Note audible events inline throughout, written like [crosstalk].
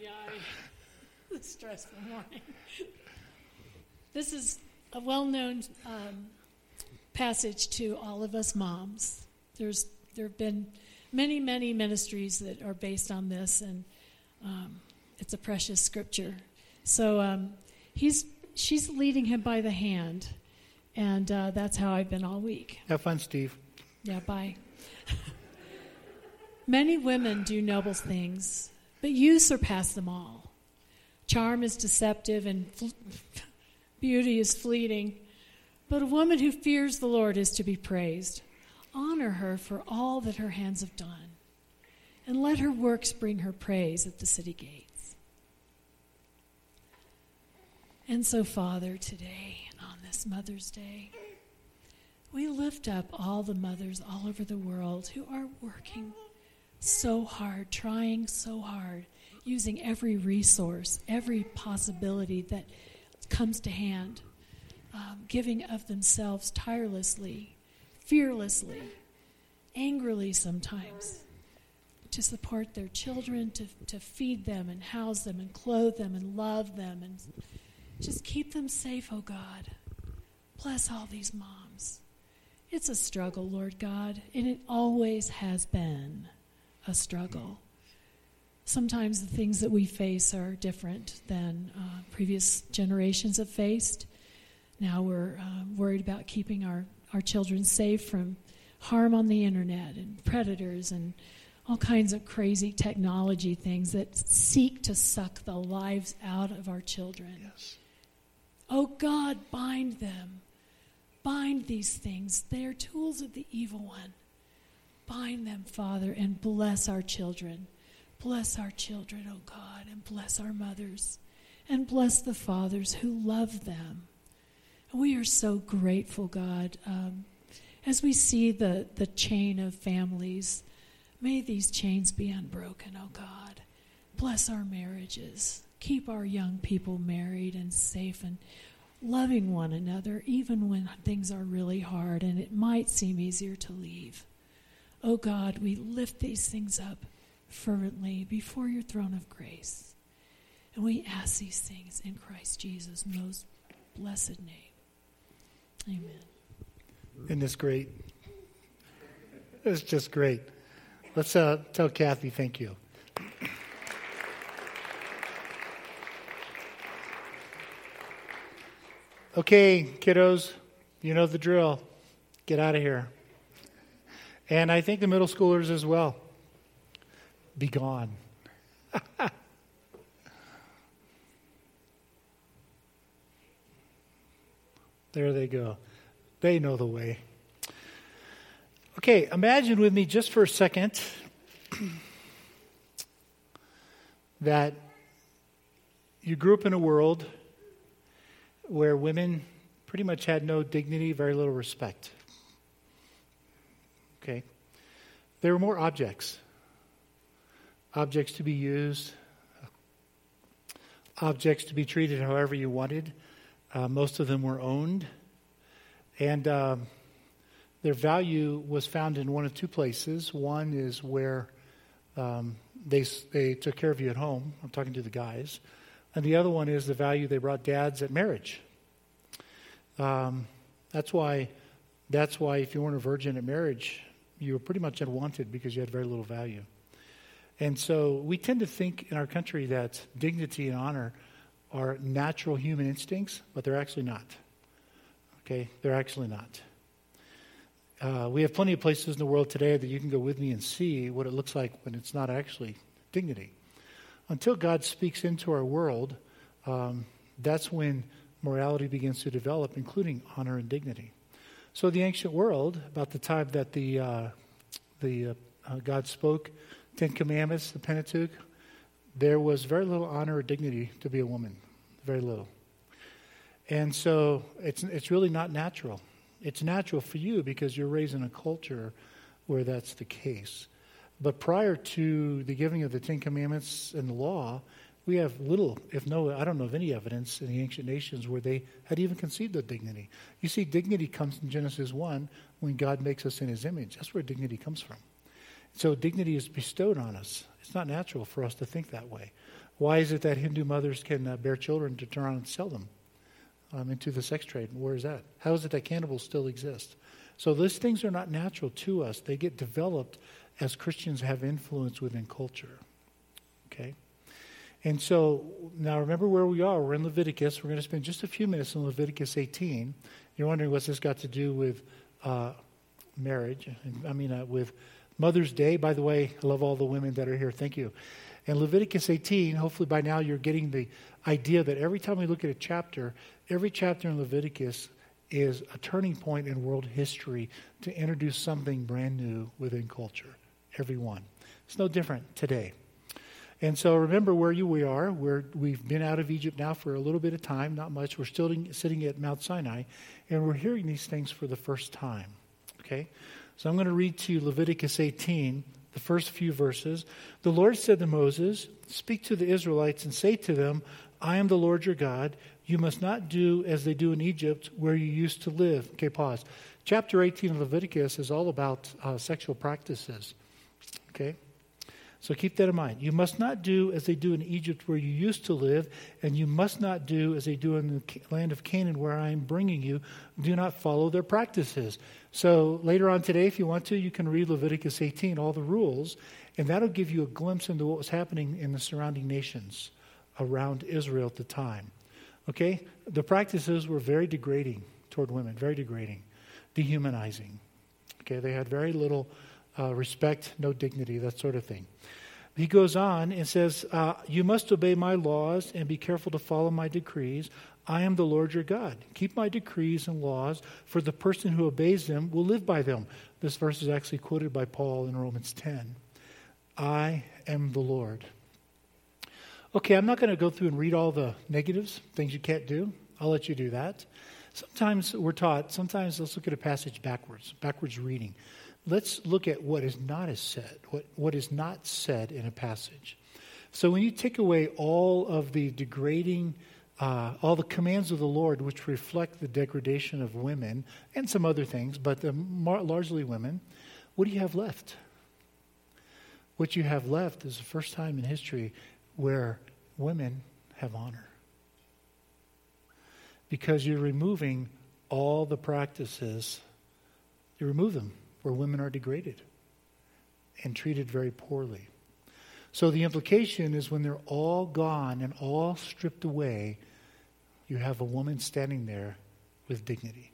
yeah, [laughs] I, stressful morning. This is a well-known um, passage to all of us moms. There's there have been many, many ministries that are based on this, and um, it's a precious scripture. So um, he's she's leading him by the hand, and uh, that's how I've been all week. Have fun, Steve. Yeah, bye. [laughs] Many women do noble things, but you surpass them all. Charm is deceptive and fl- [laughs] beauty is fleeting, but a woman who fears the Lord is to be praised. Honor her for all that her hands have done, and let her works bring her praise at the city gates. And so, Father, today, and on this Mother's Day, we lift up all the mothers all over the world who are working so hard, trying so hard, using every resource, every possibility that comes to hand, um, giving of themselves tirelessly, fearlessly, angrily sometimes, to support their children, to, to feed them and house them and clothe them and love them and just keep them safe, oh God. Bless all these moms. It's a struggle, Lord God, and it always has been a struggle. Sometimes the things that we face are different than uh, previous generations have faced. Now we're uh, worried about keeping our, our children safe from harm on the internet and predators and all kinds of crazy technology things that seek to suck the lives out of our children. Yes. Oh God, bind them. Bind these things. They are tools of the evil one. Bind them, Father, and bless our children. Bless our children, O oh God, and bless our mothers, and bless the fathers who love them. And we are so grateful, God, um, as we see the, the chain of families. May these chains be unbroken, O oh God. Bless our marriages. Keep our young people married and safe and loving one another, even when things are really hard and it might seem easier to leave. Oh God, we lift these things up fervently before your throne of grace. And we ask these things in Christ Jesus' most blessed name. Amen. Isn't this great? It's just great. Let's uh, tell Kathy thank you. Okay, kiddos, you know the drill. Get out of here. And I think the middle schoolers as well. Be gone. [laughs] there they go. They know the way. Okay, imagine with me just for a second [clears throat] that you grew up in a world where women pretty much had no dignity, very little respect. Okay? There were more objects. Objects to be used, objects to be treated however you wanted. Uh, most of them were owned. And um, their value was found in one of two places. One is where um, they, they took care of you at home. I'm talking to the guys. And the other one is the value they brought dads at marriage. Um, that's why. That's why if you weren't a virgin at marriage, you were pretty much unwanted because you had very little value. And so we tend to think in our country that dignity and honor are natural human instincts, but they're actually not. Okay? They're actually not. Uh, we have plenty of places in the world today that you can go with me and see what it looks like when it's not actually dignity. Until God speaks into our world, um, that's when morality begins to develop, including honor and dignity. So the ancient world, about the time that the uh, the uh, uh, God spoke Ten Commandments, the Pentateuch, there was very little honor or dignity to be a woman, very little. And so it's it's really not natural. It's natural for you because you're raised in a culture where that's the case. But prior to the giving of the Ten Commandments and the law, we have little, if no, I don't know of any evidence in the ancient nations where they had even conceived of dignity. You see, dignity comes in Genesis 1 when God makes us in his image. That's where dignity comes from. So dignity is bestowed on us. It's not natural for us to think that way. Why is it that Hindu mothers can uh, bear children to turn around and sell them um, into the sex trade? Where is that? How is it that cannibals still exist? So those things are not natural to us. They get developed as Christians have influence within culture. Okay? And so now remember where we are. We're in Leviticus. We're going to spend just a few minutes in Leviticus 18. You're wondering what's this got to do with uh, marriage? I mean, uh, with Mother's Day. By the way, I love all the women that are here. Thank you. In Leviticus 18, hopefully by now you're getting the idea that every time we look at a chapter, every chapter in Leviticus is a turning point in world history to introduce something brand new within culture. Every one. It's no different today. And so remember where you we are. We're, we've been out of Egypt now for a little bit of time, not much. We're still sitting at Mount Sinai, and we're hearing these things for the first time. Okay? So I'm going to read to you Leviticus 18, the first few verses. The Lord said to Moses, Speak to the Israelites and say to them, I am the Lord your God. You must not do as they do in Egypt, where you used to live. Okay, pause. Chapter 18 of Leviticus is all about uh, sexual practices. Okay? So keep that in mind. You must not do as they do in Egypt where you used to live, and you must not do as they do in the land of Canaan where I am bringing you. Do not follow their practices. So later on today, if you want to, you can read Leviticus 18, all the rules, and that'll give you a glimpse into what was happening in the surrounding nations around Israel at the time. Okay? The practices were very degrading toward women, very degrading, dehumanizing. Okay? They had very little uh, respect, no dignity, that sort of thing. He goes on and says, uh, You must obey my laws and be careful to follow my decrees. I am the Lord your God. Keep my decrees and laws, for the person who obeys them will live by them. This verse is actually quoted by Paul in Romans 10. I am the Lord. Okay, I'm not going to go through and read all the negatives, things you can't do. I'll let you do that. Sometimes we're taught, sometimes let's look at a passage backwards, backwards reading let's look at what is not as said, what, what is not said in a passage. So when you take away all of the degrading, uh, all the commands of the Lord, which reflect the degradation of women and some other things, but more, largely women, what do you have left? What you have left is the first time in history where women have honor. Because you're removing all the practices, you remove them where women are degraded and treated very poorly. So the implication is when they're all gone and all stripped away, you have a woman standing there with dignity.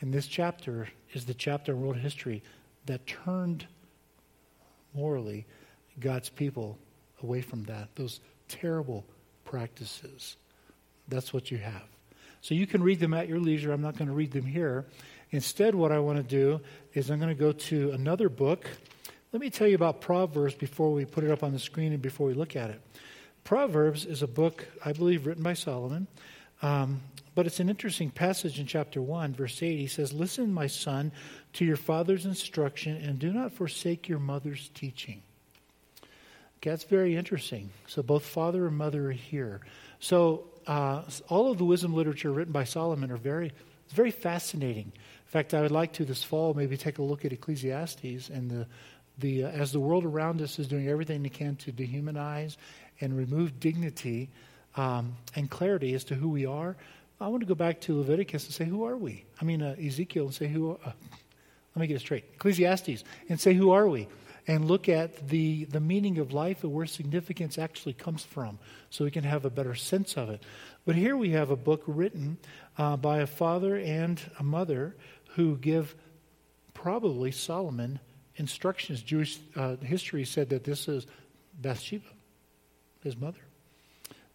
And this chapter is the chapter in world history that turned morally God's people away from that, those terrible practices. That's what you have. So you can read them at your leisure. I'm not going to read them here. Instead, what I want to do is I'm going to go to another book. Let me tell you about Proverbs before we put it up on the screen and before we look at it. Proverbs is a book, I believe, written by Solomon. Um, but it's an interesting passage in chapter 1, verse 8. He says, Listen, my son, to your father's instruction, and do not forsake your mother's teaching. Okay, that's very interesting. So both father and mother are here. So uh, all of the wisdom literature written by Solomon are very, it's very fascinating fact, I would like to this fall maybe take a look at Ecclesiastes and the, the uh, as the world around us is doing everything they can to dehumanize and remove dignity um, and clarity as to who we are. I want to go back to Leviticus and say, who are we? I mean, uh, Ezekiel and say, who? Uh, let me get it straight. Ecclesiastes and say, who are we? And look at the, the meaning of life and where significance actually comes from so we can have a better sense of it. But here we have a book written uh, by a father and a mother who give probably Solomon instructions. Jewish uh, history said that this is Bathsheba, his mother,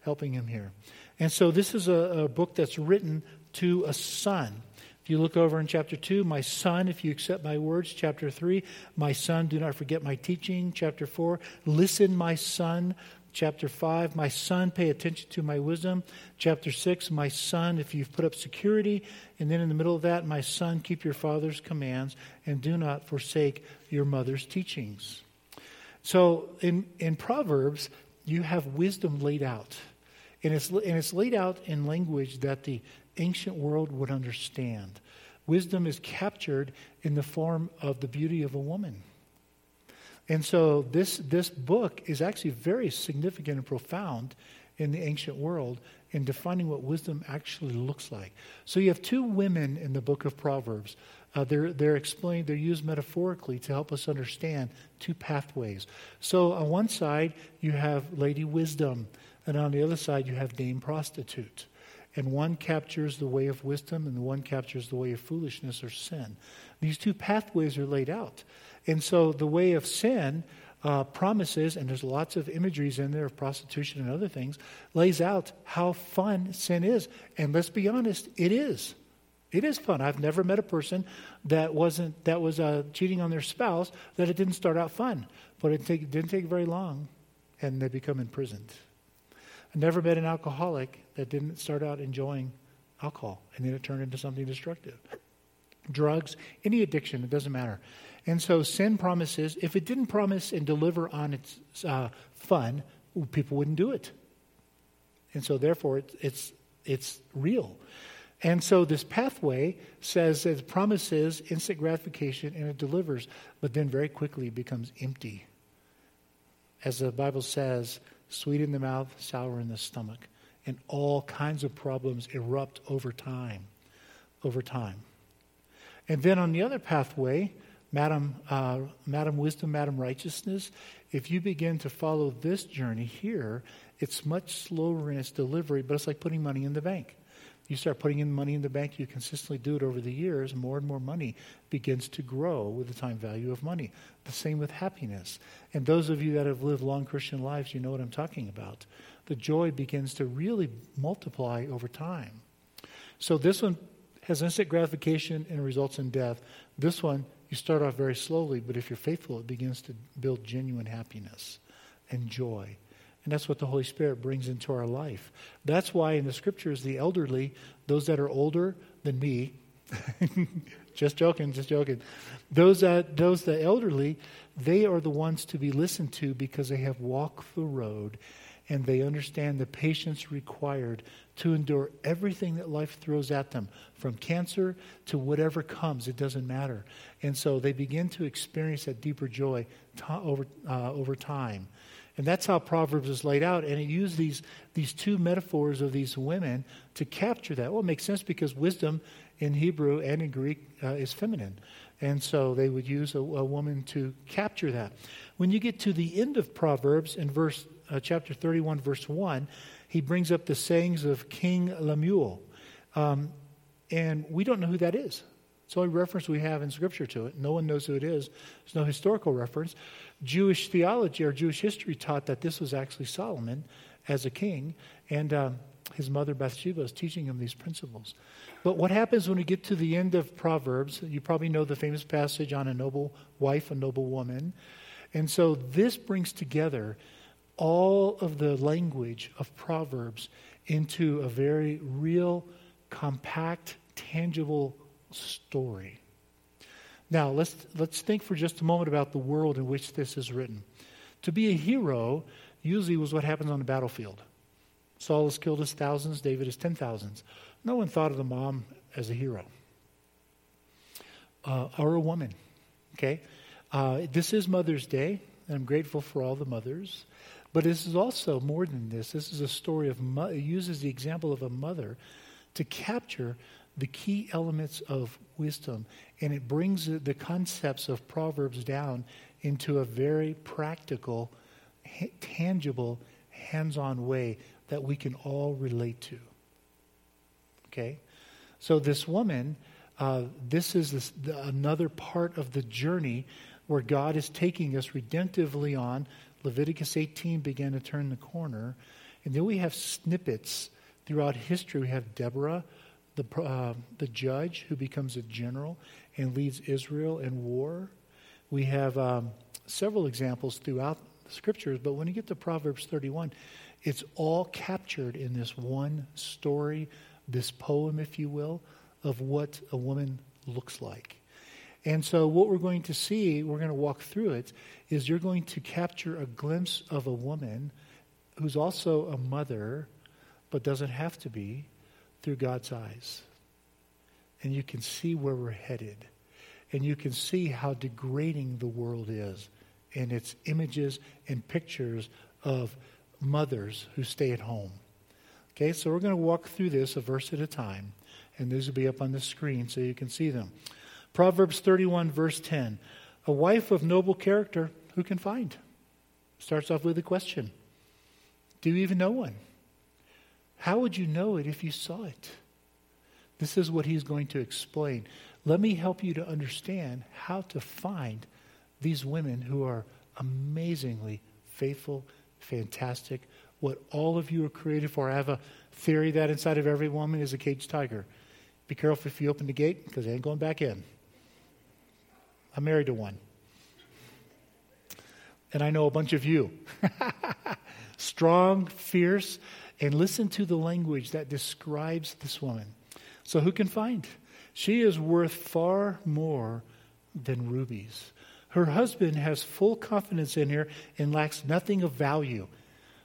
helping him here. And so this is a, a book that's written to a son. If you look over in chapter 2, my son, if you accept my words. Chapter 3, my son, do not forget my teaching. Chapter 4, listen, my son, Chapter 5, my son, pay attention to my wisdom. Chapter 6, my son, if you've put up security. And then in the middle of that, my son, keep your father's commands and do not forsake your mother's teachings. So in, in Proverbs, you have wisdom laid out. And it's, and it's laid out in language that the ancient world would understand. Wisdom is captured in the form of the beauty of a woman. And so this, this book is actually very significant and profound in the ancient world in defining what wisdom actually looks like. So you have two women in the book of Proverbs. Uh, they're, they're explained, they're used metaphorically to help us understand two pathways. So on one side, you have Lady Wisdom, and on the other side, you have Dame Prostitute. And one captures the way of wisdom, and the one captures the way of foolishness or sin. These two pathways are laid out. And so the way of sin uh, promises, and there's lots of imageries in there of prostitution and other things, lays out how fun sin is. And let's be honest, it is. It is fun. I've never met a person that wasn't that was uh, cheating on their spouse that it didn't start out fun, but it take, didn't take very long, and they become imprisoned. I never met an alcoholic that didn't start out enjoying alcohol and then it turned into something destructive. Drugs, any addiction, it doesn't matter. And so sin promises, if it didn't promise and deliver on its uh, fun, people wouldn't do it. And so therefore, it, it's, it's real. And so this pathway says it promises instant gratification and it delivers, but then very quickly becomes empty. As the Bible says, sweet in the mouth, sour in the stomach. And all kinds of problems erupt over time. Over time. And then on the other pathway, Madam, uh, Madam Wisdom, Madam Righteousness, if you begin to follow this journey here, it's much slower in its delivery, but it's like putting money in the bank. You start putting in money in the bank, you consistently do it over the years, more and more money begins to grow with the time value of money. The same with happiness. And those of you that have lived long Christian lives, you know what I'm talking about. The joy begins to really multiply over time. So this one has instant gratification and results in death. This one, you start off very slowly, but if you're faithful, it begins to build genuine happiness and joy. And that's what the Holy Spirit brings into our life. That's why in the scriptures, the elderly, those that are older than me, [laughs] just joking, just joking, those that, those the elderly, they are the ones to be listened to because they have walked the road and they understand the patience required to endure everything that life throws at them, from cancer to whatever comes, it doesn't matter. And so they begin to experience that deeper joy over, uh, over time. And that's how Proverbs is laid out. And it used these, these two metaphors of these women to capture that. Well, it makes sense because wisdom in Hebrew and in Greek uh, is feminine. And so they would use a, a, woman to capture that. When you get to the end of Proverbs in verse uh, chapter 31, verse 1, he brings up the sayings of King Lemuel. Um, and we don't know who that is. It's the only reference we have in Scripture to it. No one knows who it is. There's no historical reference. Jewish theology or Jewish history taught that this was actually Solomon as a king, and um, his mother Bathsheba is teaching him these principles. But what happens when we get to the end of Proverbs? You probably know the famous passage on a noble wife, a noble woman. And so this brings together all of the language of Proverbs into a very real, compact, tangible story. Now, let's, let's think for just a moment about the world in which this is written. To be a hero usually was what happens on the battlefield. Saul has killed his thousands, David has ten thousands. No one thought of the mom as a hero uh, or a woman. Okay? Uh, this is Mother's Day, and I'm grateful for all the mothers. But this is also more than this. This is a story of, it uses the example of a mother to capture the key elements of wisdom, and it brings the concepts of Proverbs down into a very practical, tangible, hands on way that we can all relate to. Okay? So, this woman, uh, this is this, the, another part of the journey where God is taking us redemptively on. Leviticus 18 began to turn the corner. And then we have snippets throughout history. We have Deborah the, uh, the judge who becomes a general and leads Israel in war. We have um, several examples throughout the scriptures, but when you get to Proverbs 31, it's all captured in this one story, this poem, if you will, of what a woman looks like. And so, what we're going to see, we're going to walk through it, is you're going to capture a glimpse of a woman who's also a mother, but doesn't have to be, through God's eyes. And you can see where we're headed. And you can see how degrading the world is in it's images and pictures of mothers who stay at home. Okay, so we're going to walk through this a verse at a time, and these will be up on the screen so you can see them. Proverbs 31, verse 10. A wife of noble character, who can find? Starts off with a question Do you even know one? How would you know it if you saw it? This is what he's going to explain. Let me help you to understand how to find these women who are amazingly faithful, fantastic, what all of you are created for. I have a theory that inside of every woman is a caged tiger. Be careful if you open the gate because they ain't going back in. I'm married to one. And I know a bunch of you. [laughs] Strong, fierce, and listen to the language that describes this woman. So, who can find? She is worth far more than rubies. Her husband has full confidence in her and lacks nothing of value.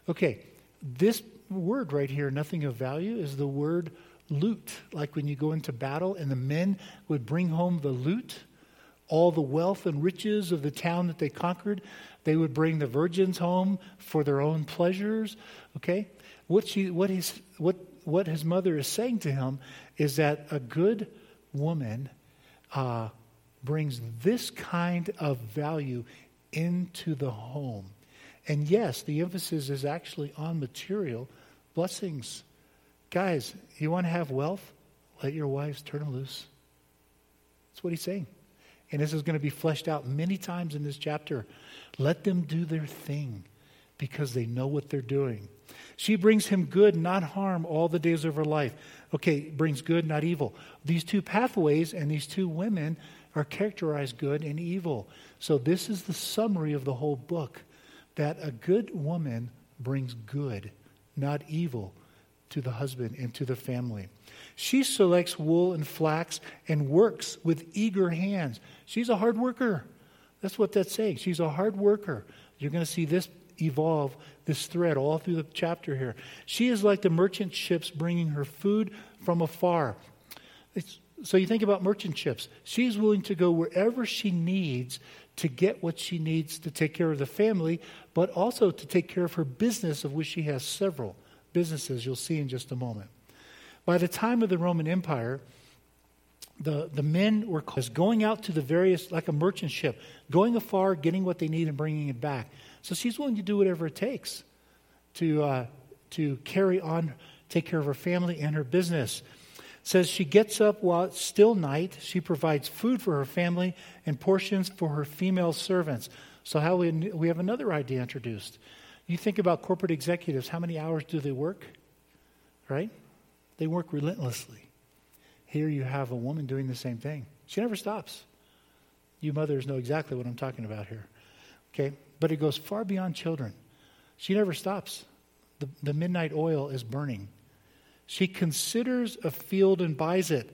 Okay, this word right here, nothing of value, is the word loot. Like when you go into battle and the men would bring home the loot, all the wealth and riches of the town that they conquered. They would bring the virgins home for their own pleasures. Okay? What, she, what, he's, what, what his mother is saying to him is that a good woman uh, brings this kind of value into the home. And yes, the emphasis is actually on material blessings. Guys, you want to have wealth? Let your wives turn them loose. That's what he's saying. And this is going to be fleshed out many times in this chapter. Let them do their thing because they know what they're doing. She brings him good, not harm, all the days of her life. Okay, brings good, not evil. These two pathways and these two women are characterized good and evil. So, this is the summary of the whole book that a good woman brings good, not evil, to the husband and to the family. She selects wool and flax and works with eager hands. She's a hard worker. That's what that's saying. She's a hard worker. You're going to see this evolve, this thread, all through the chapter here. She is like the merchant ships bringing her food from afar. It's, so you think about merchant ships. She's willing to go wherever she needs to get what she needs to take care of the family, but also to take care of her business, of which she has several businesses, you'll see in just a moment. By the time of the Roman Empire, the, the men were going out to the various, like a merchant ship, going afar, getting what they need, and bringing it back. So she's willing to do whatever it takes to, uh, to carry on, take care of her family and her business. Says she gets up while it's still night. She provides food for her family and portions for her female servants. So how we, we have another idea introduced. You think about corporate executives, how many hours do they work? Right? They work relentlessly. Here you have a woman doing the same thing. She never stops. You mothers know exactly what I'm talking about here. Okay? But it goes far beyond children. She never stops. The, the midnight oil is burning. She considers a field and buys it.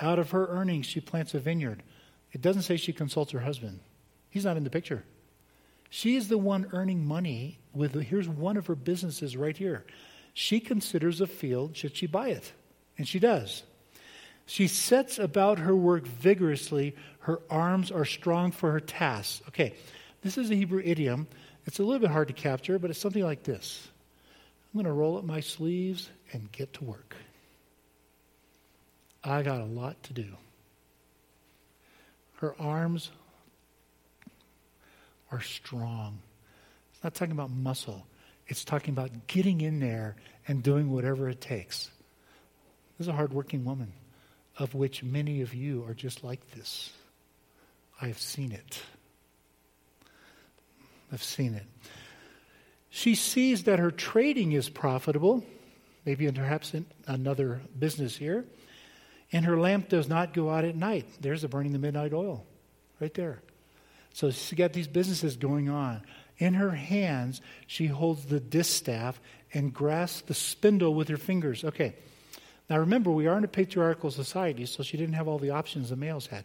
Out of her earnings, she plants a vineyard. It doesn't say she consults her husband, he's not in the picture. She is the one earning money with, here's one of her businesses right here. She considers a field, should she buy it? And she does. She sets about her work vigorously. Her arms are strong for her tasks. Okay, this is a Hebrew idiom. It's a little bit hard to capture, but it's something like this I'm going to roll up my sleeves and get to work. I got a lot to do. Her arms are strong. It's not talking about muscle, it's talking about getting in there and doing whatever it takes. This is a hardworking woman of which many of you are just like this. I have seen it. I've seen it. She sees that her trading is profitable, maybe perhaps in another business here, and her lamp does not go out at night. There's the burning the midnight oil right there. So she's got these businesses going on. In her hands, she holds the distaff and grasps the spindle with her fingers. Okay, now remember, we are in a patriarchal society, so she didn't have all the options the males had.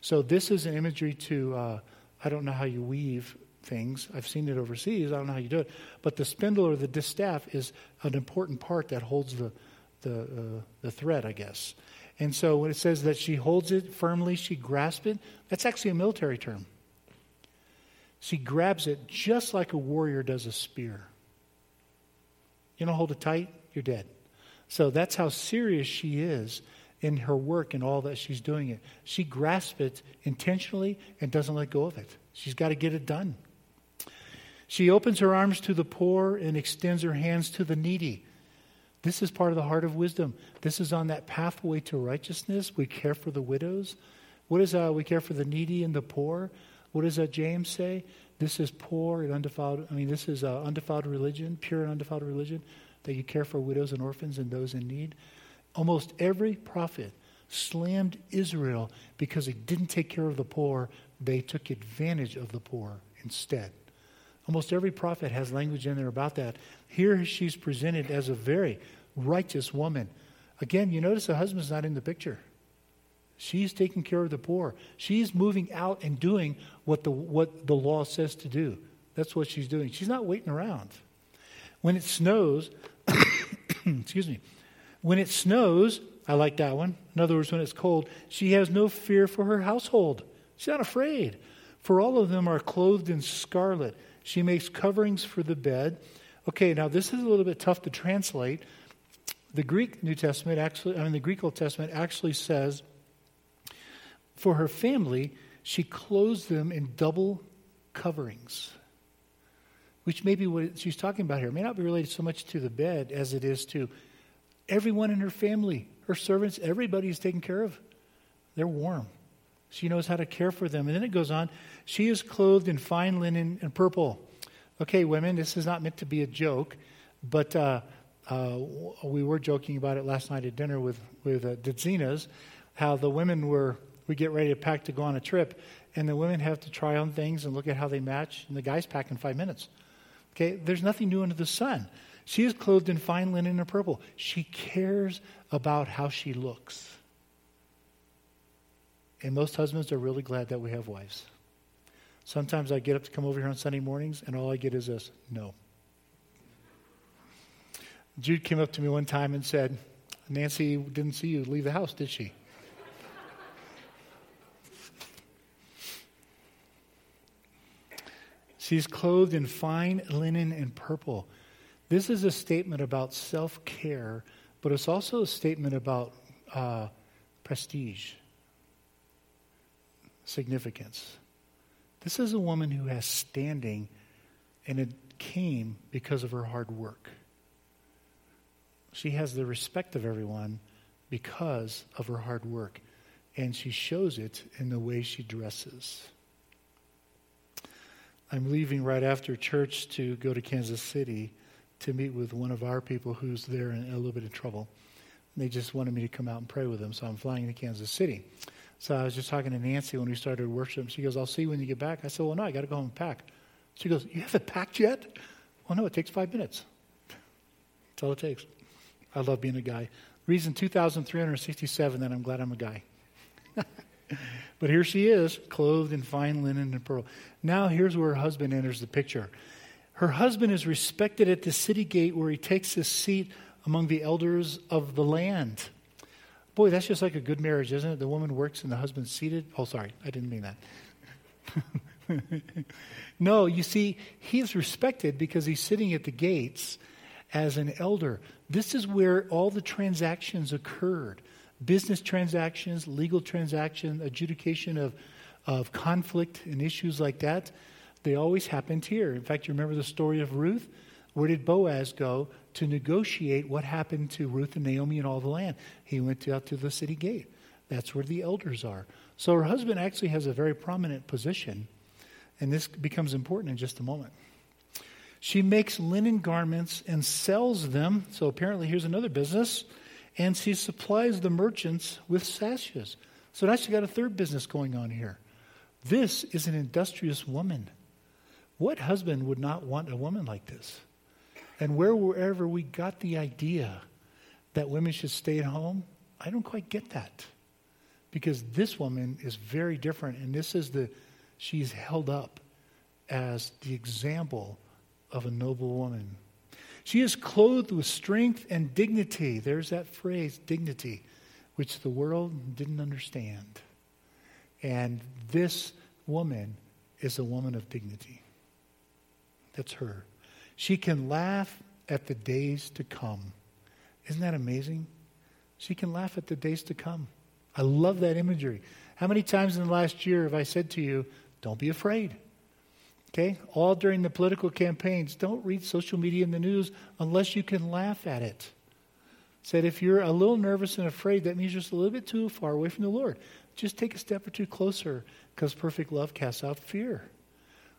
So this is an imagery to, uh, I don't know how you weave things. I've seen it overseas. I don't know how you do it. But the spindle or the distaff is an important part that holds the, the, uh, the thread, I guess. And so when it says that she holds it firmly, she grasps it, that's actually a military term. She grabs it just like a warrior does a spear. You don't hold it tight, you're dead. So that's how serious she is in her work and all that she's doing it. She grasps it intentionally and doesn't let go of it. She's got to get it done. She opens her arms to the poor and extends her hands to the needy. This is part of the heart of wisdom. This is on that pathway to righteousness. We care for the widows. What is uh, we care for the needy and the poor? What does uh, James say? This is poor and undefiled. I mean, this is uh, undefiled religion, pure and undefiled religion, that you care for widows and orphans and those in need. Almost every prophet slammed Israel because they didn't take care of the poor. They took advantage of the poor instead. Almost every prophet has language in there about that. Here she's presented as a very righteous woman. Again, you notice the husband's not in the picture. She's taking care of the poor. She's moving out and doing what the, what the law says to do. That's what she's doing. She's not waiting around. When it snows, [coughs] excuse me, when it snows, I like that one. In other words, when it's cold, she has no fear for her household. She's not afraid. For all of them are clothed in scarlet. She makes coverings for the bed. Okay, now this is a little bit tough to translate. The Greek New Testament actually, I mean, the Greek Old Testament actually says, for her family, she clothes them in double coverings, which may be what she's talking about here. It may not be related so much to the bed as it is to everyone in her family, her servants, everybody is taken care of. They're warm. She knows how to care for them. And then it goes on she is clothed in fine linen and purple. Okay, women, this is not meant to be a joke, but uh, uh, we were joking about it last night at dinner with, with uh, how the women were, we get ready to pack to go on a trip, and the women have to try on things and look at how they match, and the guys pack in five minutes. Okay, there's nothing new under the sun. She is clothed in fine linen and purple. She cares about how she looks. And most husbands are really glad that we have wives. Sometimes I get up to come over here on Sunday mornings, and all I get is this no. Jude came up to me one time and said, Nancy didn't see you leave the house, did she? She's clothed in fine linen and purple. This is a statement about self care, but it's also a statement about uh, prestige, significance. This is a woman who has standing, and it came because of her hard work. She has the respect of everyone because of her hard work, and she shows it in the way she dresses. I'm leaving right after church to go to Kansas City to meet with one of our people who's there in a little bit of trouble. They just wanted me to come out and pray with them, so I'm flying to Kansas City. So I was just talking to Nancy when we started worship. She goes, I'll see you when you get back. I said, Well, no, I got to go home and pack. She goes, You haven't packed yet? Well, no, it takes five minutes. That's all it takes. I love being a guy. Reason 2,367 that I'm glad I'm a guy. [laughs] [laughs] but here she is, clothed in fine linen and pearl. Now here's where her husband enters the picture. Her husband is respected at the city gate where he takes his seat among the elders of the land. Boy, that's just like a good marriage, isn't it? The woman works and the husband's seated. Oh, sorry, I didn't mean that. [laughs] no, you see, he's respected because he's sitting at the gates as an elder. This is where all the transactions occurred business transactions, legal transactions, adjudication of, of conflict and issues like that. They always happened here. In fact, you remember the story of Ruth? Where did Boaz go to negotiate what happened to Ruth and Naomi and all the land? He went out to the city gate. That's where the elders are. So her husband actually has a very prominent position, and this becomes important in just a moment. She makes linen garments and sells them. So apparently, here's another business. And she supplies the merchants with sashes. So now she's got a third business going on here. This is an industrious woman. What husband would not want a woman like this? And where, wherever we got the idea that women should stay at home, I don't quite get that. Because this woman is very different, and this is the, she's held up as the example of a noble woman. She is clothed with strength and dignity. There's that phrase, dignity, which the world didn't understand. And this woman is a woman of dignity. That's her. She can laugh at the days to come. Isn't that amazing? She can laugh at the days to come. I love that imagery. How many times in the last year have I said to you, don't be afraid? Okay? All during the political campaigns, don't read social media and the news unless you can laugh at it. Said if you're a little nervous and afraid, that means you're just a little bit too far away from the Lord. Just take a step or two closer because perfect love casts out fear.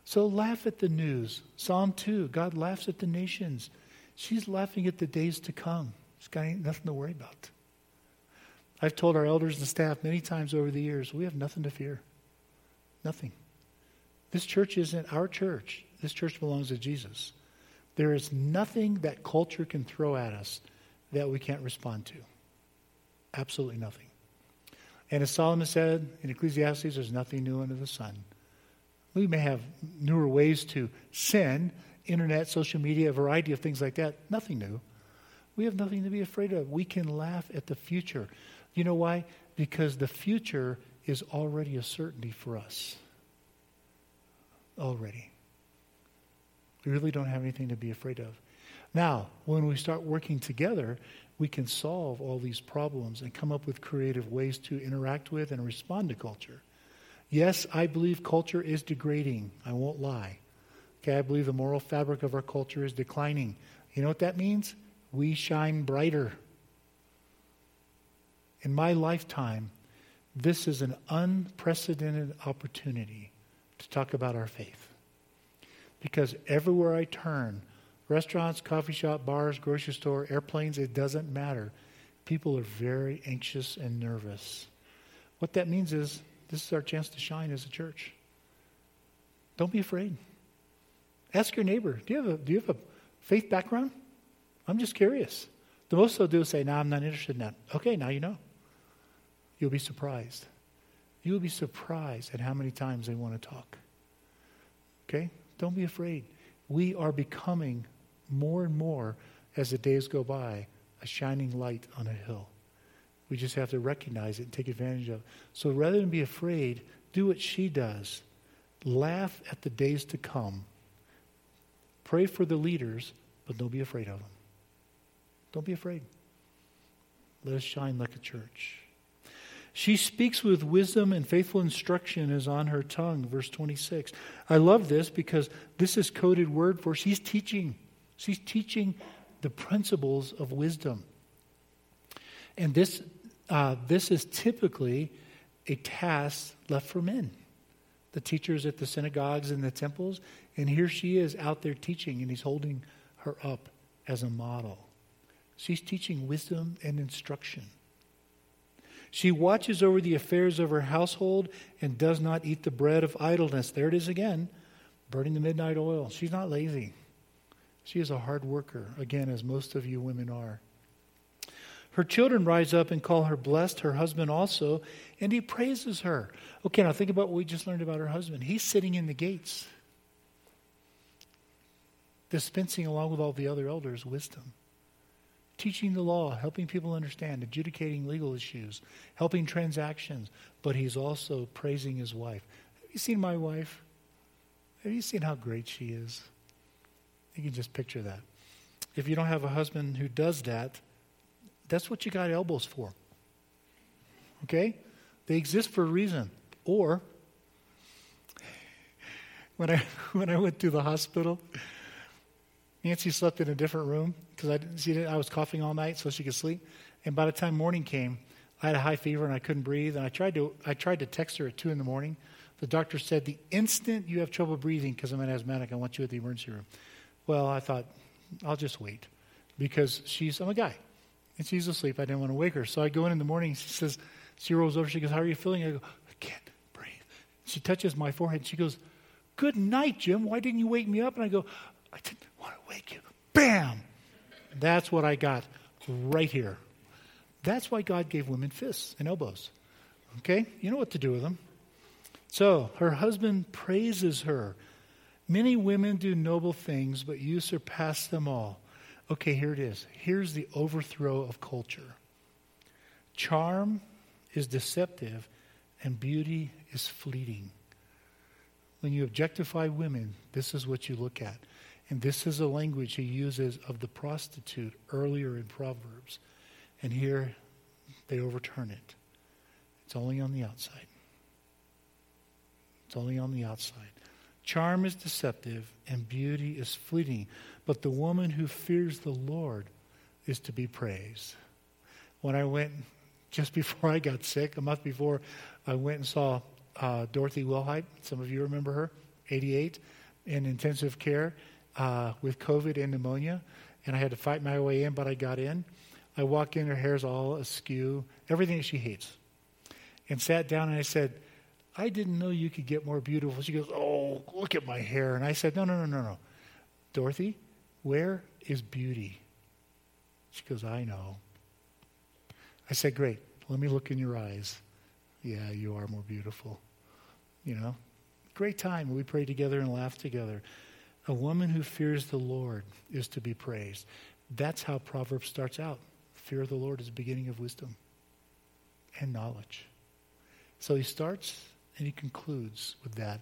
So laugh at the news. Psalm 2 God laughs at the nations. She's laughing at the days to come. She's got nothing to worry about. I've told our elders and staff many times over the years we have nothing to fear. Nothing. This church isn't our church. This church belongs to Jesus. There is nothing that culture can throw at us that we can't respond to. Absolutely nothing. And as Solomon said in Ecclesiastes, there's nothing new under the sun. We may have newer ways to sin, internet, social media, a variety of things like that. Nothing new. We have nothing to be afraid of. We can laugh at the future. You know why? Because the future is already a certainty for us. Already. We really don't have anything to be afraid of. Now, when we start working together, we can solve all these problems and come up with creative ways to interact with and respond to culture. Yes, I believe culture is degrading. I won't lie. Okay, I believe the moral fabric of our culture is declining. You know what that means? We shine brighter. In my lifetime, this is an unprecedented opportunity to talk about our faith. Because everywhere I turn, restaurants, coffee shop, bars, grocery store, airplanes, it doesn't matter. People are very anxious and nervous. What that means is this is our chance to shine as a church. Don't be afraid. Ask your neighbor, do you have a, do you have a faith background? I'm just curious. The most they'll do is say, no, I'm not interested in that. Okay, now you know. You'll be surprised. You'll be surprised at how many times they want to talk. Okay? Don't be afraid. We are becoming more and more as the days go by a shining light on a hill. We just have to recognize it and take advantage of it. So rather than be afraid, do what she does. Laugh at the days to come. Pray for the leaders, but don't be afraid of them. Don't be afraid. Let us shine like a church. She speaks with wisdom and faithful instruction is on her tongue. Verse 26. I love this because this is coded word for she's teaching. She's teaching the principles of wisdom. And this uh, this is typically a task left for men. The teachers at the synagogues and the temples, and here she is out there teaching, and he's holding her up as a model. She's teaching wisdom and instruction. She watches over the affairs of her household and does not eat the bread of idleness. There it is again, burning the midnight oil. She's not lazy. She is a hard worker, again, as most of you women are. Her children rise up and call her blessed, her husband also, and he praises her. Okay, now think about what we just learned about her husband. He's sitting in the gates, dispensing along with all the other elders wisdom, teaching the law, helping people understand, adjudicating legal issues, helping transactions, but he's also praising his wife. Have you seen my wife? Have you seen how great she is? You can just picture that. If you don't have a husband who does that, that's what you got elbows for. Okay? They exist for a reason. Or, [laughs] when I, [laughs] when I went to the hospital, Nancy slept in a different room because I, didn't, I was coughing all night so she could sleep. And by the time morning came, I had a high fever and I couldn't breathe. And I tried to, I tried to text her at 2 in the morning. The doctor said, The instant you have trouble breathing because I'm an asthmatic, I want you at the emergency room. Well, I thought, I'll just wait because she's, I'm a guy and she's asleep. I didn't want to wake her. So I go in in the morning. She says, she rolls over. She goes, How are you feeling? I go, I can't breathe. She touches my forehead. She goes, Good night, Jim. Why didn't you wake me up? And I go, I didn't want to wake you. Bam! That's what I got right here. That's why God gave women fists and elbows. Okay? You know what to do with them. So her husband praises her. Many women do noble things, but you surpass them all. Okay, here it is. Here's the overthrow of culture charm is deceptive, and beauty is fleeting. When you objectify women, this is what you look at. And this is a language he uses of the prostitute earlier in Proverbs. And here they overturn it. It's only on the outside. It's only on the outside. Charm is deceptive and beauty is fleeting, but the woman who fears the Lord is to be praised. When I went just [laughs] before I got sick, a month before, I went and saw uh, Dorothy Wilhite. Some of you remember her, 88, in intensive care uh, with COVID and pneumonia. And I had to fight my way in, but I got in. I walked in, her hair's all askew, everything that she hates. And sat down and I said, I didn't know you could get more beautiful. She goes, Oh, look at my hair. And I said, No, no, no, no, no. Dorothy, where is beauty? She goes, I know. I said, Great. Let me look in your eyes. Yeah, you are more beautiful. You know? Great time. We pray together and laugh together. A woman who fears the Lord is to be praised. That's how Proverbs starts out. Fear of the Lord is the beginning of wisdom and knowledge. So he starts and he concludes with that.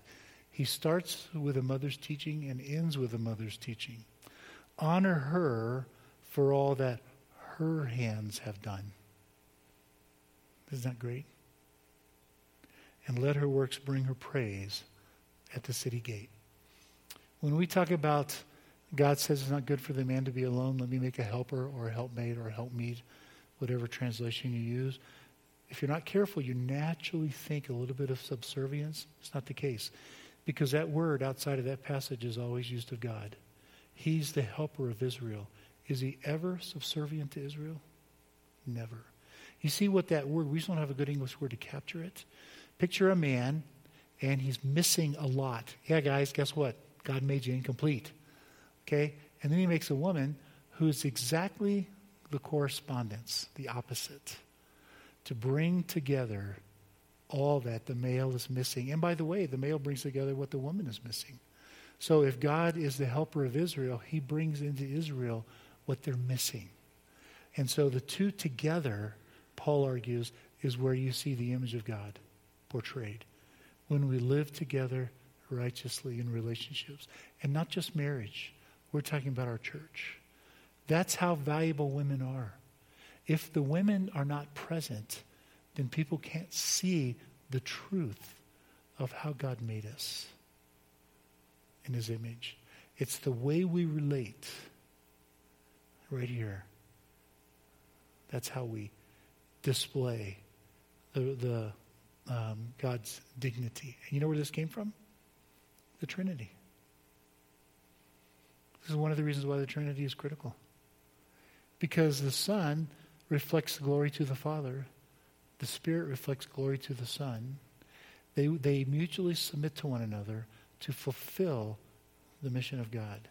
He starts with a mother's teaching and ends with a mother's teaching. Honor her for all that her hands have done. Isn't that great? And let her works bring her praise at the city gate. When we talk about God says it's not good for the man to be alone, let me make a helper or a helpmate or a helpmeet, whatever translation you use. If you're not careful, you naturally think a little bit of subservience. It's not the case. Because that word outside of that passage is always used of God. He's the helper of Israel. Is he ever subservient to Israel? Never. You see what that word, we just don't have a good English word to capture it. Picture a man and he's missing a lot. Yeah, guys, guess what? God made you incomplete. Okay? And then he makes a woman who's exactly the correspondence, the opposite to bring together all that the male is missing. And by the way, the male brings together what the woman is missing. So if God is the helper of Israel, he brings into Israel what they're missing. And so the two together, Paul argues, is where you see the image of God portrayed. When we live together righteously in relationships. And not just marriage, we're talking about our church. That's how valuable women are. If the women are not present, then people can't see the truth of how God made us in his image. It's the way we relate right here. That's how we display the, the um, God's dignity. And you know where this came from? The Trinity. This is one of the reasons why the Trinity is critical. Because the Son reflects glory to the Father, the Spirit reflects glory to the Son. They, they mutually submit to one another to fulfill the mission of God.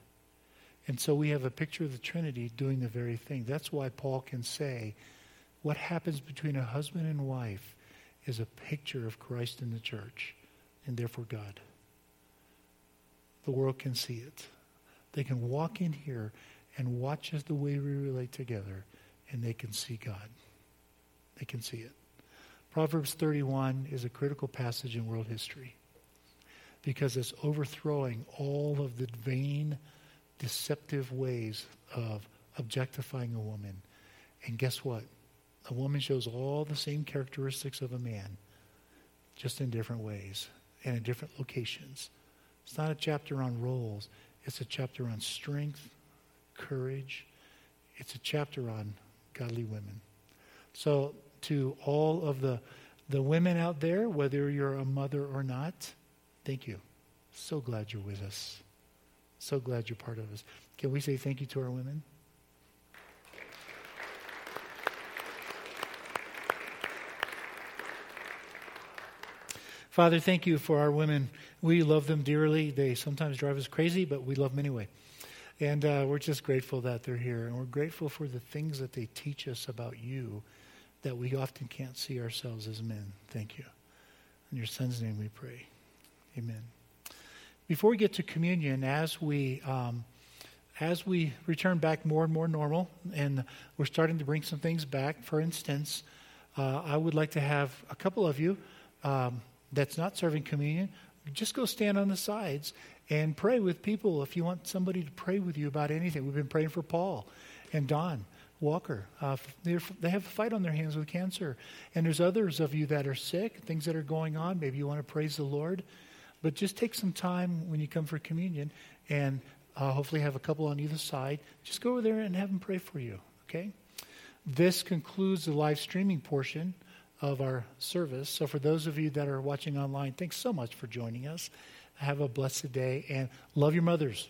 And so we have a picture of the Trinity doing the very thing. That's why Paul can say what happens between a husband and wife is a picture of Christ in the church and therefore God. The world can see it. They can walk in here and watch us the way we relate together and they can see God. They can see it. Proverbs 31 is a critical passage in world history because it's overthrowing all of the vain, deceptive ways of objectifying a woman. And guess what? A woman shows all the same characteristics of a man, just in different ways and in different locations. It's not a chapter on roles, it's a chapter on strength, courage. It's a chapter on godly women. So, to all of the, the women out there, whether you're a mother or not, thank you. So glad you're with us. So glad you're part of us. Can we say thank you to our women? Father, thank you for our women. We love them dearly. They sometimes drive us crazy, but we love them anyway. And uh, we're just grateful that they're here. And we're grateful for the things that they teach us about you that we often can't see ourselves as men. Thank you. In your son's name we pray. Amen. Before we get to communion, as we. Um, as we return back more and more normal, and we're starting to bring some things back, for instance, uh, I would like to have a couple of you um, that's not serving communion just go stand on the sides and pray with people if you want somebody to pray with you about anything. We've been praying for Paul and Don Walker. Uh, they have a fight on their hands with cancer. And there's others of you that are sick, things that are going on. Maybe you want to praise the Lord. But just take some time when you come for communion and uh, hopefully have a couple on either side. Just go over there and have them pray for you, okay? This concludes the live streaming portion of our service. So, for those of you that are watching online, thanks so much for joining us. Have a blessed day and love your mothers.